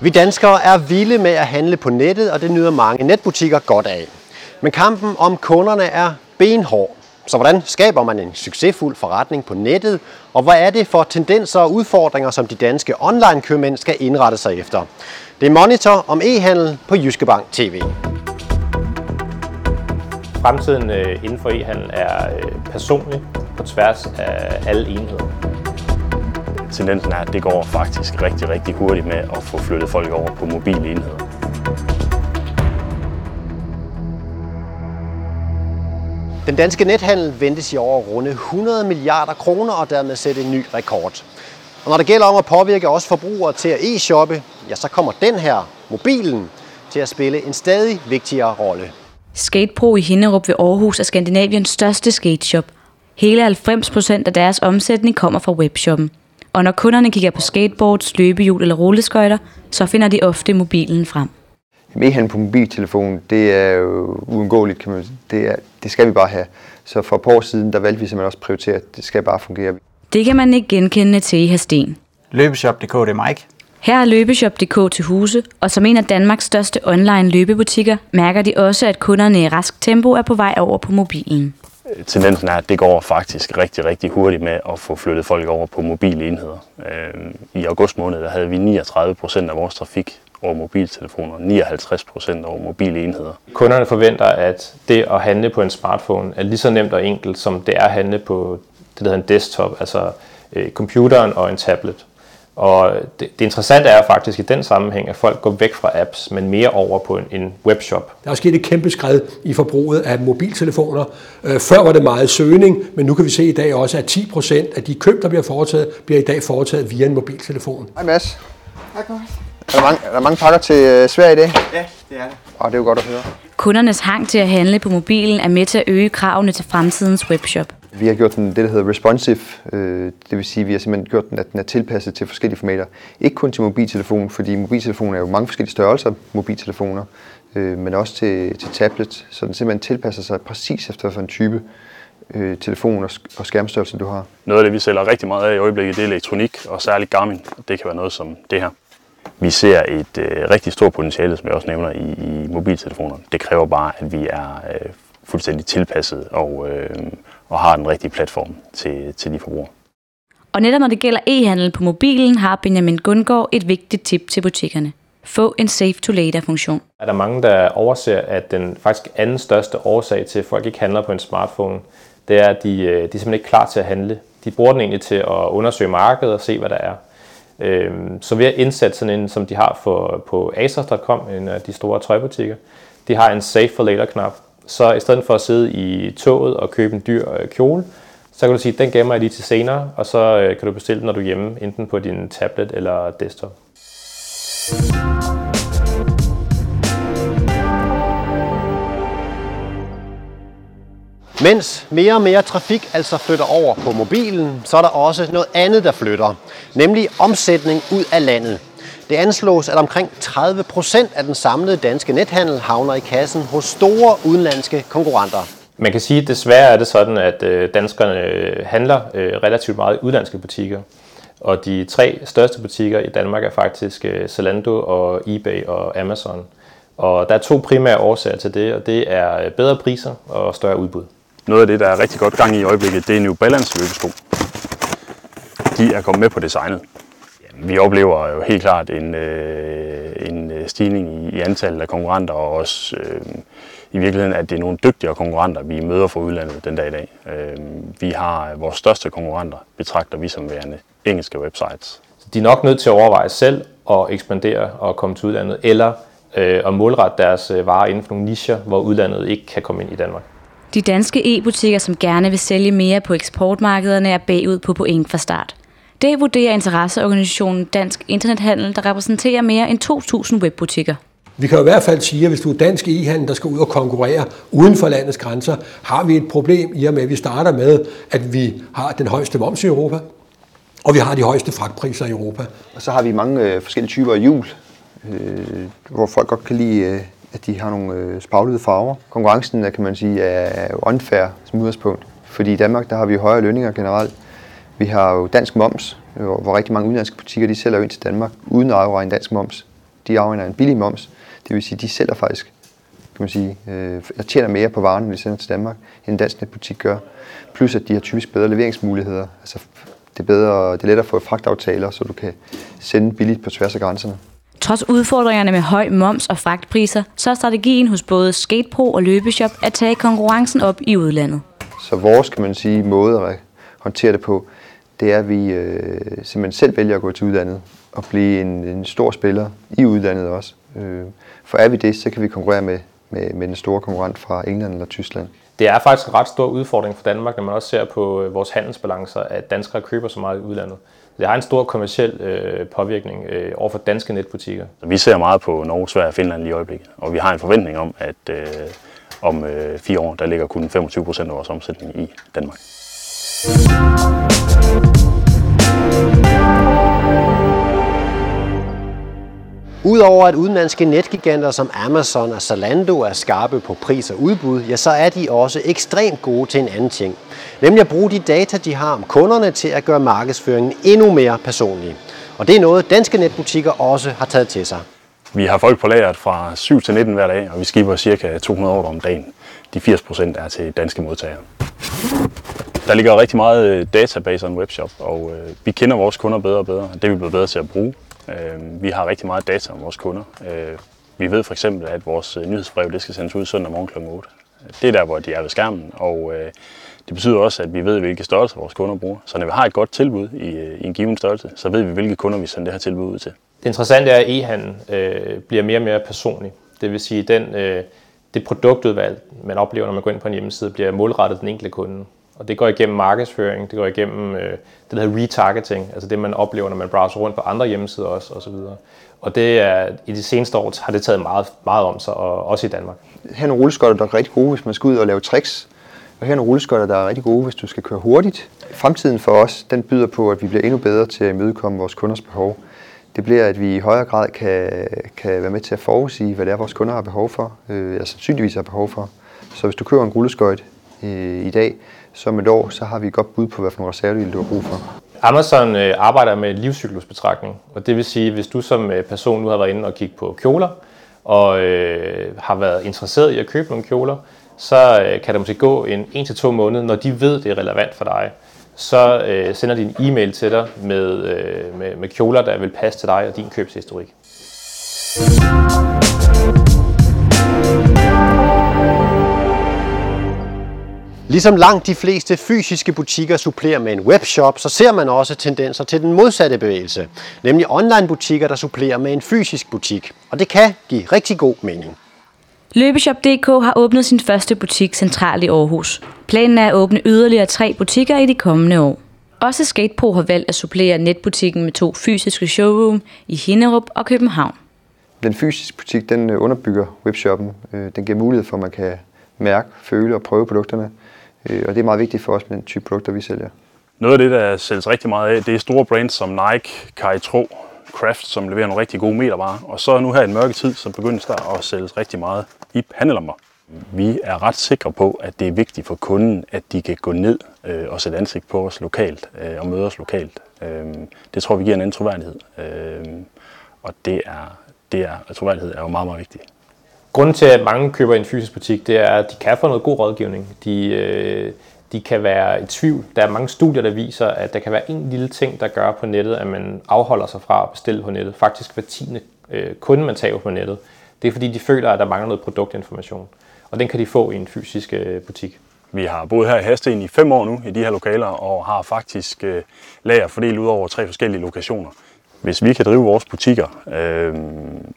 Vi danskere er vilde med at handle på nettet, og det nyder mange netbutikker godt af. Men kampen om kunderne er benhård. Så hvordan skaber man en succesfuld forretning på nettet? Og hvad er det for tendenser og udfordringer, som de danske online-købmænd skal indrette sig efter? Det er Monitor om e-handel på Jyske Bank TV. Fremtiden øh, inden for e-handel er øh, personlig på tværs af alle enheder. Tendensen er, at det går faktisk rigtig, rigtig hurtigt med at få flyttet folk over på mobile enheder. Den danske nethandel ventes i år at runde 100 milliarder kroner og dermed sætte en ny rekord. Og når det gælder om at påvirke os forbrugere til at e-shoppe, ja, så kommer den her, mobilen, til at spille en stadig vigtigere rolle. Skatepro i Hinderup ved Aarhus er Skandinaviens største skateshop. Hele 90 procent af deres omsætning kommer fra webshoppen. Og når kunderne kigger på skateboards, løbehjul eller rulleskøjter, så finder de ofte mobilen frem. E-handel på mobiltelefon, det er jo uundgåeligt, kan man sige. Det, er, det skal vi bare have. Så for et par år siden, der valgte vi simpelthen også at prioritere, at det skal bare fungere. Det kan man ikke genkende til i Hasten. Løbeshop.dk, det er Mike. Her er Løbeshop.dk til huse, og som en af Danmarks største online løbebutikker, mærker de også, at kunderne i rask tempo er på vej over på mobilen. Tendensen er, at det går faktisk rigtig, rigtig hurtigt med at få flyttet folk over på mobile enheder. Øhm, I august måned der havde vi 39 procent af vores trafik over mobiltelefoner, 59 procent over mobile enheder. Kunderne forventer, at det at handle på en smartphone er lige så nemt og enkelt, som det er at handle på det, der hedder en desktop, altså øh, computeren og en tablet. Og det, det interessante er faktisk i den sammenhæng, at folk går væk fra apps, men mere over på en, en webshop. Der er sket et kæmpe skridt i forbruget af mobiltelefoner. Øh, før var det meget søgning, men nu kan vi se i dag også, at 10 procent af de køb, der bliver foretaget, bliver i dag foretaget via en mobiltelefon. Hej Mads. Tak, Mads. Er der mange, er der mange pakker til øh, Sverige i dag? Ja, det er det. Og det er jo godt at høre. Kundernes hang til at handle på mobilen er med til at øge kravene til fremtidens webshop. Vi har gjort den det, der hedder responsive. Øh, det vil sige, at vi har simpelthen gjort den, at den er tilpasset til forskellige formater. Ikke kun til mobiltelefon, fordi mobiltelefoner er jo mange forskellige størrelser mobiltelefoner, øh, men også til, til tablet. Så den simpelthen tilpasser sig præcis efter for en type øh, telefon og, og skærmstørrelse, du har. Noget af det, vi sælger rigtig meget af i øjeblikket, det er elektronik, og særligt Garmin. Det kan være noget som det her. Vi ser et øh, rigtig stort potentiale, som jeg også nævner, i, i mobiltelefoner. Det kræver bare, at vi er øh, fuldstændig tilpasset og, øh, og har den rigtige platform til, til de forbrugere. Og netop når det gælder e-handel på mobilen, har Benjamin Gundgaard et vigtigt tip til butikkerne. Få en Save to Later-funktion. Er der mange, der overser, at den faktisk anden største årsag til, at folk ikke handler på en smartphone, det er, at de, øh, de er simpelthen ikke klar til at handle. De bruger den egentlig til at undersøge markedet og se, hvad der er. Øhm, så ved at indsætte sådan en, som de har for, på asos.com, en af de store tøjbutikker, de har en Save for Later-knap. Så i stedet for at sidde i toget og købe en dyr øh, kjole, så kan du sige, at den gemmer jeg lige til senere, og så øh, kan du bestille den, når du er hjemme, enten på din tablet eller desktop. Mens mere og mere trafik altså flytter over på mobilen, så er der også noget andet, der flytter, nemlig omsætning ud af landet. Det anslås, at omkring 30 procent af den samlede danske nethandel havner i kassen hos store udenlandske konkurrenter. Man kan sige, at desværre er det sådan, at øh, danskerne handler øh, relativt meget i udlandske butikker. Og de tre største butikker i Danmark er faktisk øh, Zalando og eBay og Amazon. Og der er to primære årsager til det, og det er bedre priser og større udbud. Noget af det, der er rigtig godt gang i i øjeblikket, det er New Balance løbesko. De er kommet med på designet. Vi oplever jo helt klart en, øh, en stigning i, i antallet af konkurrenter, og også øh, i virkeligheden, at det er nogle dygtigere konkurrenter, vi møder fra udlandet den dag i dag. Øh, vi har vores største konkurrenter, betragter vi som værende engelske websites. Så de er nok nødt til at overveje selv at ekspandere og komme til udlandet, eller øh, at målrette deres varer inden for nogle nicher, hvor udlandet ikke kan komme ind i Danmark. De danske e-butikker, som gerne vil sælge mere på eksportmarkederne, er bagud på point fra start. Det vurderer interesseorganisationen Dansk Internethandel, der repræsenterer mere end 2.000 webbutikker. Vi kan i hvert fald sige, at hvis du er dansk e-handel, der skal ud og konkurrere uden for landets grænser, har vi et problem i og med, at vi starter med, at vi har den højeste moms i Europa, og vi har de højeste fragtpriser i Europa. Og så har vi mange øh, forskellige typer af hjul, øh, hvor folk godt kan lide, øh, at de har nogle øh, spaglede farver. Konkurrencen kan man sige, er unfair som udgangspunkt, fordi i Danmark der har vi højere lønninger generelt. Vi har jo dansk moms, hvor rigtig mange udenlandske butikker de sælger ind til Danmark uden at afregne dansk moms. de afregner en billig moms. Det vil sige, de sælger faktisk, kan man sige, øh, tjener mere på varen, når de sender til Danmark, end en dansk netbutik gør. Plus at de har typisk bedre leveringsmuligheder. Altså, det er, bedre, det er lettere at få fragtaftaler, så du kan sende billigt på tværs af grænserne. Trods udfordringerne med høj moms og fragtpriser, så er strategien hos både Skatepro og Løbeshop at tage konkurrencen op i udlandet. Så vores, kan man sige, måde at håndtere det på, det er, at vi øh, simpelthen selv vælger at gå til udlandet og blive en, en stor spiller i udlandet også. Øh, for er vi det, så kan vi konkurrere med, med, med den store konkurrent fra England eller Tyskland. Det er faktisk en ret stor udfordring for Danmark, når man også ser på øh, vores handelsbalancer, at danskere køber så meget i udlandet. Det har en stor kommersiel øh, påvirkning øh, over for danske netbutikker. Vi ser meget på Norge, Sverige og Finland i øjeblikket, og vi har en forventning om, at øh, om øh, fire år, der ligger kun 25 procent af vores omsætning i Danmark. Udover at udenlandske netgiganter som Amazon og Zalando er skarpe på pris og udbud, ja, så er de også ekstremt gode til en anden ting. Nemlig at bruge de data, de har om kunderne til at gøre markedsføringen endnu mere personlig. Og det er noget, danske netbutikker også har taget til sig. Vi har folk på lageret fra 7 til 19 hver dag, og vi skiber ca. 200 ordre om dagen. De 80 procent er til danske modtagere. Der ligger rigtig meget øh, database og en webshop, og øh, vi kender vores kunder bedre og bedre. Det er vi blevet bedre til at bruge. Øh, vi har rigtig meget data om vores kunder. Øh, vi ved for eksempel, at vores øh, nyhedsbrev det skal sendes ud søndag morgen kl. 8. Det er der, hvor de er ved skærmen, og øh, det betyder også, at vi ved, hvilke størrelser vores kunder bruger. Så når vi har et godt tilbud i, øh, i en given størrelse, så ved vi, hvilke kunder vi sender det her tilbud ud til. Det interessante er, at e-handel øh, bliver mere og mere personlig. Det vil sige, at den, øh, det produktudvalg, man oplever, når man går ind på en hjemmeside, bliver målrettet den enkelte kunde. Og det går igennem markedsføring, det går igennem øh, det, der hedder retargeting, altså det, man oplever, når man browser rundt på andre hjemmesider også, og så videre. Og det er, i de seneste år har det taget meget, meget om sig, og også i Danmark. Her er nogle rulleskotter, der er rigtig gode, hvis man skal ud og lave tricks. Og her er nogle rulleskotter, der er rigtig gode, hvis du skal køre hurtigt. Fremtiden for os, den byder på, at vi bliver endnu bedre til at imødekomme vores kunders behov. Det bliver, at vi i højere grad kan, kan være med til at forudsige, hvad det er, vores kunder har behov for, øh, eller sandsynligvis har behov for. Så hvis du kører en rulleskøjt øh, i dag, så om et år, så har vi et godt bud på, hvad for nogle reservedele du har brug for. Amazon øh, arbejder med livscyklusbetragtning, og det vil sige, hvis du som øh, person nu har været inde og kigge på kjoler, og øh, har været interesseret i at købe nogle kjoler, så øh, kan der måske gå en 1-2 måneder, når de ved, det er relevant for dig. Så øh, sender de en e-mail til dig med, øh, med, med kjoler, der vil passe til dig og din købshistorik. Ligesom langt de fleste fysiske butikker supplerer med en webshop, så ser man også tendenser til den modsatte bevægelse, nemlig online-butikker, der supplerer med en fysisk butik. Og det kan give rigtig god mening. Løbeshop.dk har åbnet sin første butik centralt i Aarhus. Planen er at åbne yderligere tre butikker i de kommende år. Også Skatepro har valgt at supplere netbutikken med to fysiske showroom i Hinderup og København. Den fysiske butik den øh, underbygger webshoppen. Øh, den giver mulighed for, at man kan mærke, føle og prøve produkterne. Øh, og det er meget vigtigt for os med den type produkter, vi sælger. Noget af det, der sælges rigtig meget af, det er store brands som Nike, Caritro, Craft, som leverer nogle rigtig gode metervarer. Og så nu her i den mørke tid, så begyndes der at sælges rigtig meget i pandelamper. Vi er ret sikre på, at det er vigtigt for kunden, at de kan gå ned øh, og sætte ansigt på os lokalt øh, og møde os lokalt. Øh, det tror vi giver en anden troværdighed. Øh, og det er, det er, troværdighed er jo meget, meget vigtigt. Grunden til, at mange køber i en fysisk butik, det er, at de kan få noget god rådgivning. De, øh, de kan være i tvivl. Der er mange studier, der viser, at der kan være en lille ting, der gør på nettet, at man afholder sig fra at bestille på nettet. Faktisk hver tiende øh, kunde, man tager på nettet. Det er fordi, de føler, at der mangler noget produktinformation. Og den kan de få i en fysisk øh, butik. Vi har boet her i Hasten i fem år nu i de her lokaler, og har faktisk øh, lager fordelt ud over tre forskellige lokationer. Hvis vi kan drive vores butikker øh,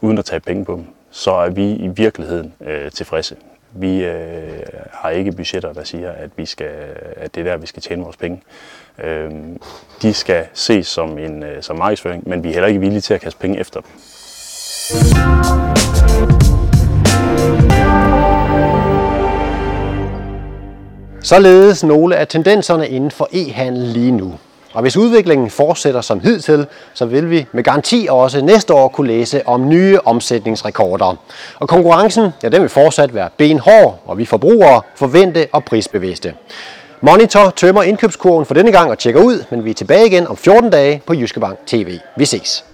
uden at tage penge på dem, så er vi i virkeligheden øh, tilfredse. Vi øh, har ikke budgetter, der siger, at, vi skal, at det er der, vi skal tjene vores penge. Øh, de skal ses som en øh, som markedsføring, men vi er heller ikke villige til at kaste penge efter dem. Således nogle af tendenserne inden for e-handel lige nu. Og hvis udviklingen fortsætter som hidtil, så vil vi med garanti også næste år kunne læse om nye omsætningsrekorder. Og konkurrencen, ja, den vil fortsat være benhård, og vi forbrugere forvente og prisbevidste. Monitor tømmer indkøbskurven for denne gang og tjekker ud, men vi er tilbage igen om 14 dage på Jyske Bank TV. Vi ses.